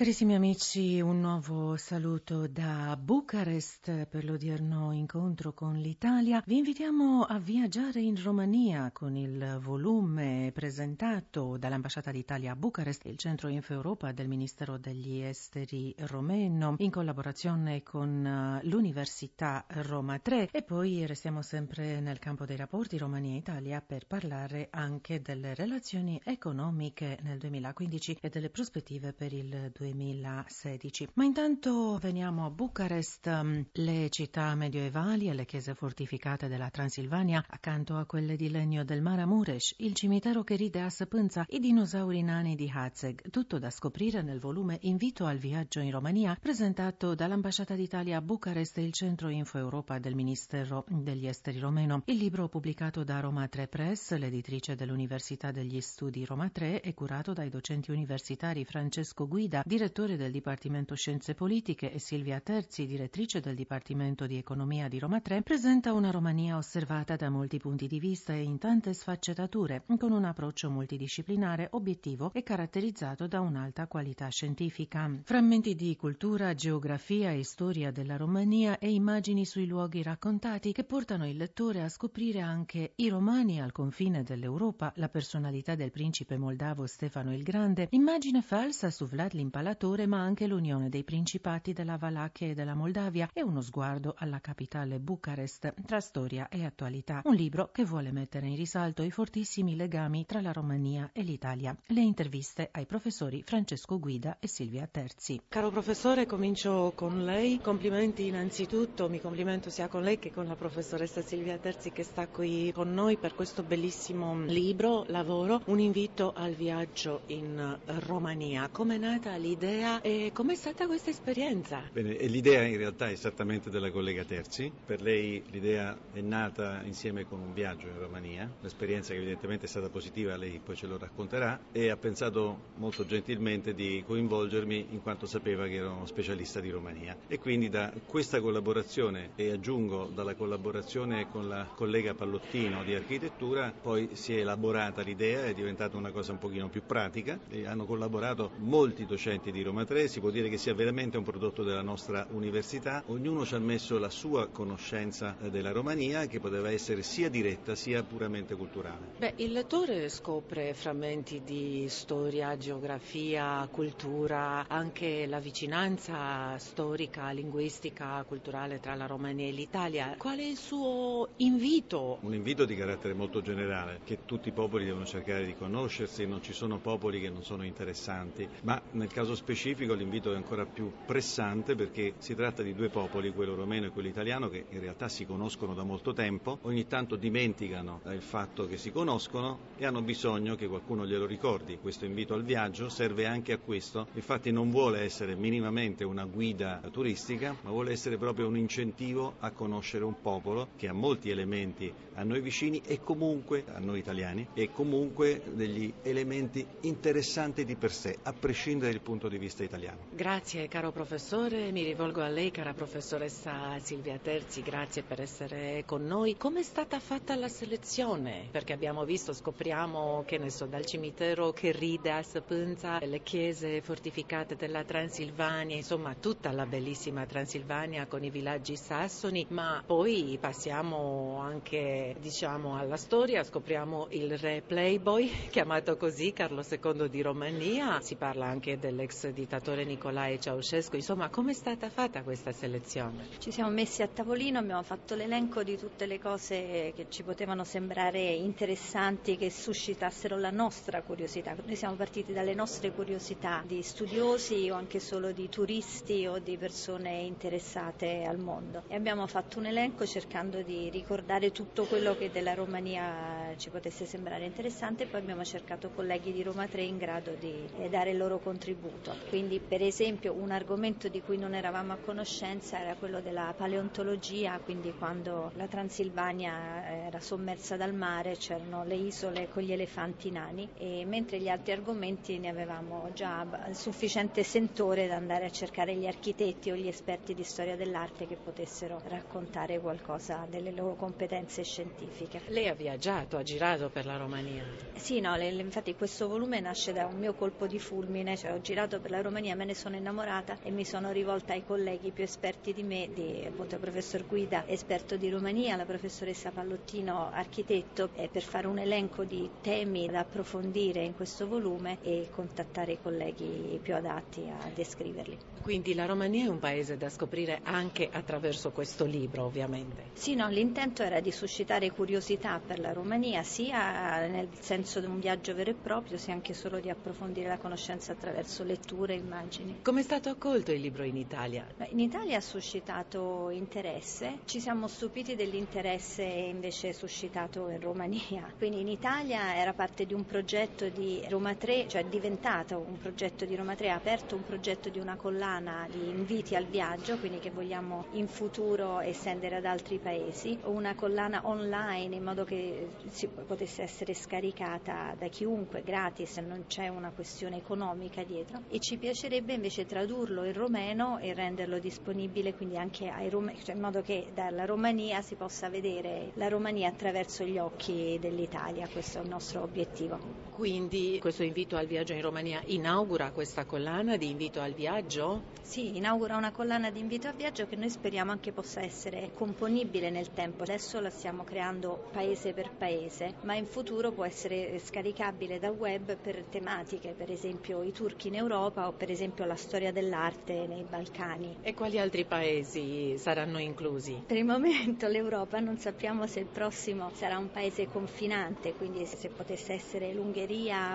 Carissimi amici, un nuovo saluto da Bucarest per l'odierno incontro con l'Italia. Vi invitiamo a viaggiare in Romania con il volume presentato dall'Ambasciata d'Italia a Bucarest, il Centro Info Europa del Ministero degli Esteri romeno, in collaborazione con eh, l'Università Roma 3 e poi restiamo sempre nel campo dei rapporti Romania-Italia per parlare anche delle relazioni economiche nel 2015 e delle prospettive per il 2016. 2016. Ma intanto veniamo a Bucarest, mm, le città medioevali e le chiese fortificate della Transilvania, accanto a quelle di legno del Maramuresh, il cimitero che ride a Săpânța, i dinosauri nani di Hazeg, tutto da scoprire nel volume Invito al viaggio in Romania, presentato dall'Ambasciata d'Italia a Bucarest e il Centro Info Europa del Ministero degli Esteri romeno. Il libro pubblicato da Roma 3 Press, l'editrice dell'Università degli Studi Roma 3, è curato dai docenti universitari Francesco Guida, direttore del Dipartimento Scienze Politiche, e Silvia Terzi, direttrice del Dipartimento di Economia di Roma 3, presenta una Romania osservata da molti punti di vista e in tante sfaccettature, con un approccio multidisciplinare, obiettivo e caratterizzato da un'alta qualità scientifica. Frammenti di cultura, geografia e storia della Romania e immagini sui luoghi raccontati che portano il lettore a scoprire anche i romani al confine dell'Europa, la personalità del principe moldavo Stefano il Grande, immagine falsa su Vlad l'Impalatore regolatore ma anche l'unione dei principati della Valacchia e della Moldavia e uno sguardo alla capitale Bucarest tra storia e attualità. Un libro che vuole mettere in risalto i fortissimi legami tra la Romania e l'Italia. Le interviste ai professori Francesco Guida e Silvia Terzi. Caro professore, comincio con lei. Complimenti innanzitutto, mi complimento sia con lei che con la professoressa Silvia Terzi che sta qui con noi per questo bellissimo libro, lavoro, un invito al viaggio in Romania. Come è nata l'idea? L'idea e com'è stata questa esperienza? Bene, l'idea in realtà è esattamente della collega Terzi, per lei l'idea è nata insieme con un viaggio in Romania, l'esperienza che evidentemente è stata positiva, lei poi ce lo racconterà, e ha pensato molto gentilmente di coinvolgermi in quanto sapeva che ero uno specialista di Romania. E quindi da questa collaborazione e aggiungo dalla collaborazione con la collega Pallottino di architettura, poi si è elaborata l'idea, è diventata una cosa un pochino più pratica, e hanno collaborato molti docenti studenti di Roma 3, si può dire che sia veramente un prodotto della nostra università, ognuno ci ha messo la sua conoscenza eh, della Romania che poteva essere sia diretta sia puramente culturale. Beh, il lettore scopre frammenti di storia, geografia, cultura, anche la vicinanza storica, linguistica, culturale tra la Romania e l'Italia. Qual è il suo invito? Un invito di carattere molto generale, che tutti i popoli devono cercare di conoscersi, non ci sono popoli che non sono interessanti, ma nel caso specifico l'invito è ancora più pressante perché si tratta di due popoli, quello romeno e quello italiano, che in realtà si conoscono da molto tempo, ogni tanto dimenticano il fatto che si conoscono e hanno bisogno che qualcuno glielo ricordi. Questo invito al viaggio serve anche a questo, infatti non vuole essere minimamente una guida turistica, ma vuole essere proprio un incentivo a conoscere un popolo che ha molti elementi a noi vicini e comunque a noi italiani e comunque degli elementi interessanti di per sé, a prescindere dal punto di vista italiano. Grazie caro professore, mi rivolgo a lei cara professoressa Silvia Terzi, grazie per essere con noi. Come è stata fatta la selezione? Perché abbiamo visto, scopriamo che ne so, dal cimitero che ride a Săpânța, le chiese fortificate della Transilvania, insomma tutta la bellissima Transilvania con i villaggi sassoni, ma poi passiamo anche diciamo alla storia, scopriamo il re Playboy, chiamato così Carlo II di Romania, si parla anche dell'ex dittatore Nicolae Ceausescu. Insomma, come è stata fatta questa selezione? Ci siamo messi a tavolino, abbiamo fatto l'elenco di tutte le cose che ci potevano sembrare interessanti, che suscitassero la nostra curiosità. Noi siamo partiti dalle nostre curiosità di studiosi o anche solo di turisti o di persone interessate al mondo. E abbiamo fatto un elenco cercando di ricordare tutto quello che della Romania ci potesse sembrare interessante e poi abbiamo cercato colleghi di Roma 3 in grado di dare il loro contributo tutto. Quindi per esempio un argomento di cui non eravamo a conoscenza era quello della paleontologia, quindi quando la Transilvania era sommersa dal mare c'erano le isole con gli elefanti nani e mentre gli altri argomenti ne avevamo già sufficiente sentore da andare a cercare gli architetti o gli esperti di storia dell'arte che potessero raccontare qualcosa delle loro competenze scientifiche. Lei ha viaggiato, ha girato per la Romania? Sì, no, infatti questo volume nasce da un mio colpo di fulmine, cioè ho girato pensato per la Romania me ne sono innamorata e mi sono rivolta ai colleghi più esperti di me, di, appunto il professor Guida, esperto di Romania, la professoressa Pallottino, architetto, per fare un elenco di temi da approfondire in questo volume e contattare i colleghi più adatti a descriverli. Quindi la Romania è un paese da scoprire anche attraverso questo libro, ovviamente. Sì, no, l'intento era di suscitare curiosità per la Romania, sia nel senso di un viaggio vero e proprio, sia anche solo di approfondire la conoscenza attraverso letture immagini. Come è stato accolto il libro in Italia? In Italia ha suscitato interesse, ci siamo stupiti dell'interesse invece suscitato in Romania. Quindi in Italia era parte di un progetto di Roma 3, cioè è diventato un progetto di Roma 3, ha aperto un progetto di una collana collana di inviti al viaggio, quindi che vogliamo in futuro estendere ad altri paesi, una collana online in modo che si potesse essere scaricata da chiunque gratis, non c'è una questione economica dietro e ci piacerebbe invece tradurlo in romeno e renderlo disponibile quindi anche ai romeni, cioè in modo che dalla Romania si possa vedere la Romania attraverso gli occhi dell'Italia, questo è il nostro obiettivo. Quindi questo invito al viaggio in Romania inaugura questa collana di invito al viaggio? Sì, inaugura una collana di invito a viaggio che noi speriamo anche possa essere componibile nel tempo. Adesso la stiamo creando paese per paese, ma in futuro può essere scaricabile dal web per tematiche, per esempio i turchi in Europa o per esempio la storia dell'arte nei Balcani. E quali altri paesi saranno inclusi? Per il momento l'Europa non sappiamo se il prossimo sarà un paese confinante, quindi se potesse essere l'Ungheria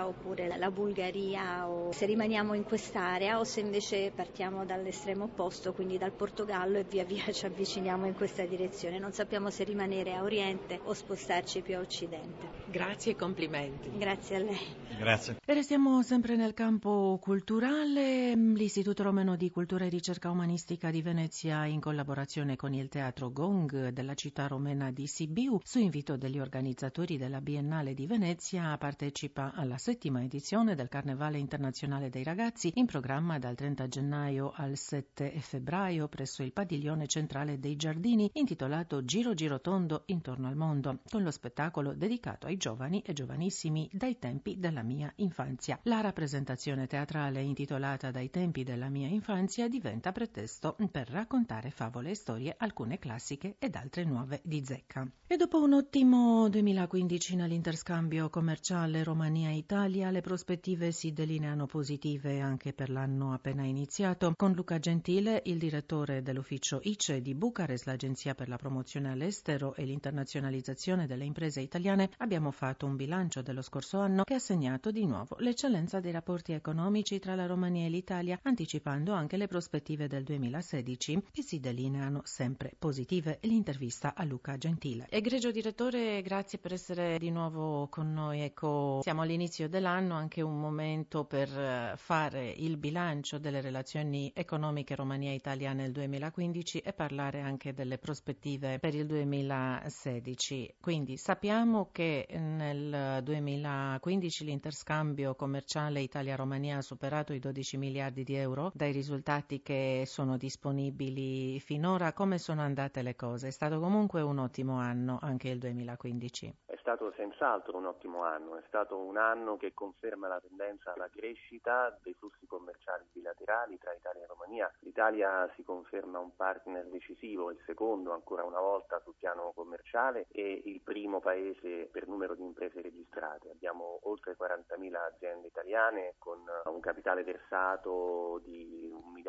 oppure la Bulgaria o se rimaniamo in quest'area o se invece partiamo partiamo dall'estremo opposto, quindi dal Portogallo e via via ci avviciniamo in questa direzione. Non sappiamo se rimanere a oriente o spostarci più a occidente. Grazie e complimenti. Grazie a lei. Grazie. E restiamo sempre nel campo culturale. L'Istituto Romano di Cultura e Ricerca Umanistica di Venezia, in collaborazione con il Teatro Gong della città romena di Sibiu, su invito degli organizzatori della Biennale di Venezia, partecipa alla settima edizione del Carnevale Internazionale dei Ragazzi, in programma dal 30 gennaio al 7 febbraio presso il padiglione centrale dei giardini intitolato Giro Giro Tondo intorno al mondo, con lo spettacolo dedicato ai giovani e giovanissimi dai tempi della mia infanzia. La rappresentazione teatrale intitolata Dai tempi della mia infanzia diventa pretesto per raccontare favole e storie, alcune classiche ed altre nuove di zecca. E dopo un ottimo 2015 nell'interscambio commerciale Romania-Italia, le prospettive si delineano positive anche per l'anno appena iniziato con Luca Gentile, il direttore dell'ufficio ICE di Bucarest, l'Agenzia per la promozione all'estero e l'internazionalizzazione delle imprese italiane, abbiamo fatto un bilancio dello scorso anno che ha segnato di nuovo l'eccellenza dei rapporti economici tra la Romania e l'Italia, anticipando anche le prospettive del 2016 che si delineano sempre positive. L'intervista a Luca Gentile. Egregio direttore, grazie per essere di nuovo con noi. Ecco, siamo all'inizio dell'anno, anche un momento per eh, fare il bilancio delle relazioni economiche Romania-Italia nel 2015 e parlare anche delle prospettive per il 2016. Quindi sappiamo che nel 2015 l'interscambio commerciale Italia-Romania ha superato i 12 miliardi di euro dai risultati che sono disponibili finora. Come sono andate le cose? È stato comunque un ottimo anno anche il 2015 stato senz'altro un ottimo anno, è stato un anno che conferma la tendenza alla crescita dei flussi commerciali bilaterali tra Italia e Romania. L'Italia si conferma un partner decisivo, il secondo ancora una volta sul piano commerciale e il primo paese per numero di imprese registrate. Abbiamo oltre 40.000 aziende italiane con un capitale versato di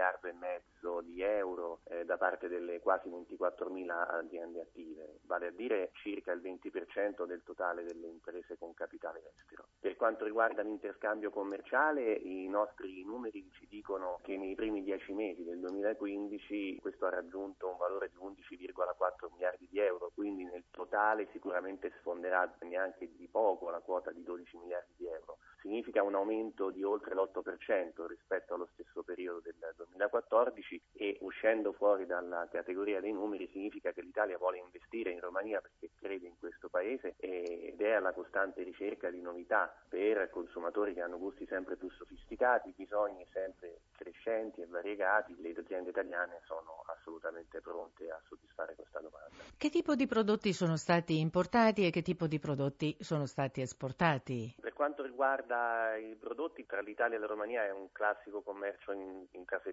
miliardo e mezzo di euro eh, da parte delle quasi 24.000 aziende attive, vale a dire circa il 20% del totale delle imprese con capitale estero. Per quanto riguarda l'interscambio commerciale, i nostri numeri ci dicono che nei primi dieci mesi del 2015 questo ha raggiunto un valore di 11,4 miliardi di euro, quindi nel totale sicuramente sfonderà neanche di poco la quota di 12 miliardi di euro. Significa un aumento di oltre l'8% rispetto allo stesso periodo del 2014 e uscendo fuori dalla categoria dei numeri significa che l'Italia vuole investire in Romania perché crede in questo paese ed è alla costante ricerca di novità per consumatori che hanno gusti sempre più sofisticati, bisogni sempre crescenti e variegati, le aziende italiane sono assolutamente pronte a soddisfare questa domanda. Che tipo di prodotti sono stati importati e che tipo di prodotti sono stati esportati? Per quanto riguarda i prodotti, tra l'Italia e la Romania è un classico commercio in,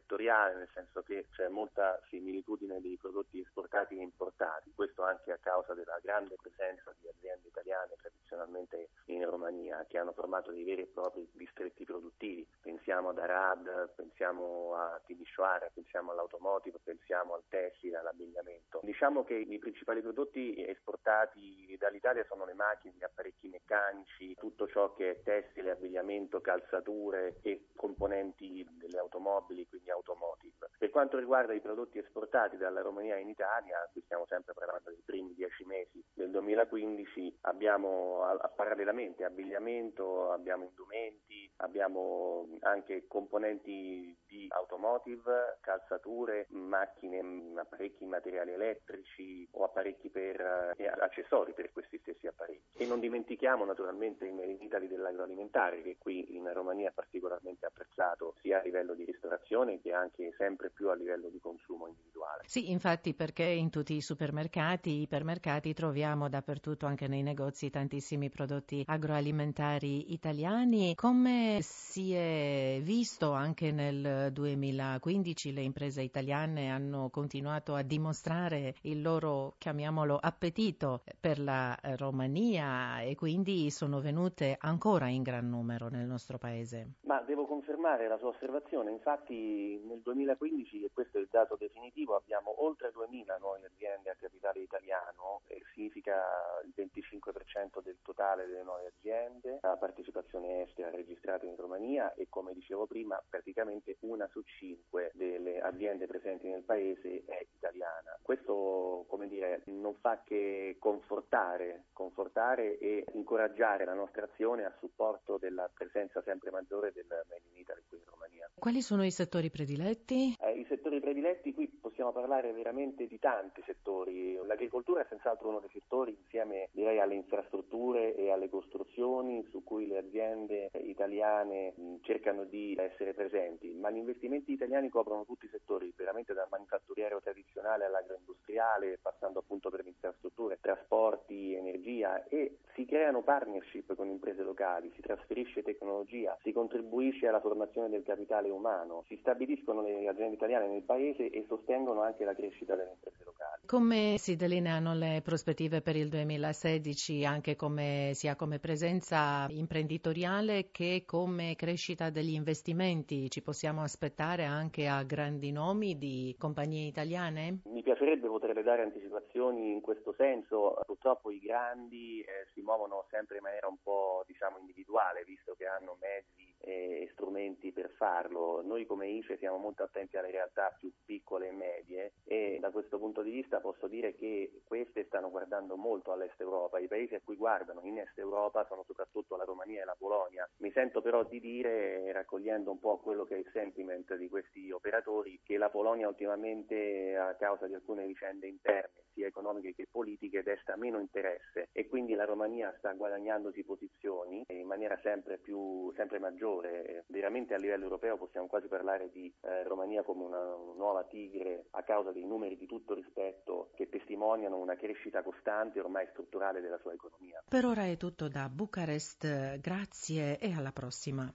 intrasettoriale, nel senso che c'è molta similitudine dei prodotti esportati e importati, questo anche a causa della grande presenza di aziende italiane tradizionalmente in Romania, che hanno formato dei veri e propri distretti produttivi. Pensiamo ad Arad, pensiamo a Timișoara, pensiamo all'automotive, pensiamo al tessile, all'abbigliamento. Diciamo che i principali prodotti esportati dall'Italia sono le macchine, gli apparecchi meccanici, tutto ciò che è tessile, abbigliamento, calzature e componenti delle automobili, quindi automotive. Per quanto riguarda i prodotti esportati dalla Romania in Italia, qui stiamo sempre parlando dei primi dieci mesi del 2015, abbiamo parallelamente abbigliamento, abbiamo indumenti, abbiamo anche componenti di automotive, calzature, macchine, apparecchi materiali elettrici o apparecchi per eh, accessori per questi stessi apparecchi. E non dimentichiamo naturalmente il Made in Italy dell'agroalimentare che qui in Romania è particolarmente apprezzato sia a livello di ristorazione che anche sempre più a livello di consumo individuale. Sì, infatti perché in tutti i supermercati, ipermercati troviamo dappertutto anche nei negozi tantissimi prodotti agroalimentari italiani. Come si è visto anche nel 2015 le imprese italiane hanno continuato a dimostrare il loro, chiamiamolo, appetito per la Romania e quindi sono venute ancora in gran numero nel nostro paese. Ma devo confermare la sua osservazione, infatti nel 2015, e questo è il dato definitivo, abbiamo oltre 2.000 nuove aziende a capitale italiano, e significa il 25% del totale delle nuove aziende, la partecipazione estera registrata in Romania e come dicevo prima praticamente una su cinque delle aziende presenti nel paese è italiana. Questo come dire, non fa che confortare, confortare e incoraggiare la nostra azione a supporto della presenza sempre maggiore del Made in Italy qui in Romania. Quali sono i settori prediletti? I settori prediletti qui possiamo parlare veramente di tanti settori. L'agricoltura è senz'altro uno dei settori insieme direi alle infrastrutture e alle costruzioni su cui le aziende italiane cercano di essere presenti, ma gli investimenti italiani coprono tutti i settori, veramente dal manifatturiero tradizionale all'agroindustriale, passando appunto per le infrastrutture, trasporti, energia e si creano partnership con imprese locali, si trasferisce tecnologia, si contribuisce alla formazione del capitale umano, si stabiliscono le aziende italiane nel paese e sostengono anche la crescita delle imprese locali. Come si delineano le prospettive per il 2016 anche come, sia come presenza imprenditoriale che come crescita degli investimenti? Ci possiamo aspettare anche a grandi nomi di compagnie italiane? Mi piacerebbe poterle dare anticipazioni in questo senso, purtroppo i grandi eh, si muovono sempre in maniera un po' diciamo individuale, visto che hanno mezzi e strumenti per farlo. Noi come ICE siamo molto attenti alle realtà più piccole e medie e da questo punto di vista posso dire che queste stanno guardando molto all'est Europa. I paesi a cui guardano in est Europa sono soprattutto la Romania e la Polonia. Mi sento però di dire, raccogliendo un po' quello che è il sentiment di questi operatori, che la Polonia ultimamente a causa di alcune vicende interne sia economiche che politiche desta meno interesse e quindi la Romania sta guadagnandosi posizioni in maniera sempre più sempre maggiore. Veramente a livello europeo possiamo quasi parlare di eh, Romania come una, nuova tigre a causa dei numeri di tutto rispetto che testimoniano una crescita costante ormai strutturale della sua economia. Per ora è tutto da Bucarest, grazie e alla prossima.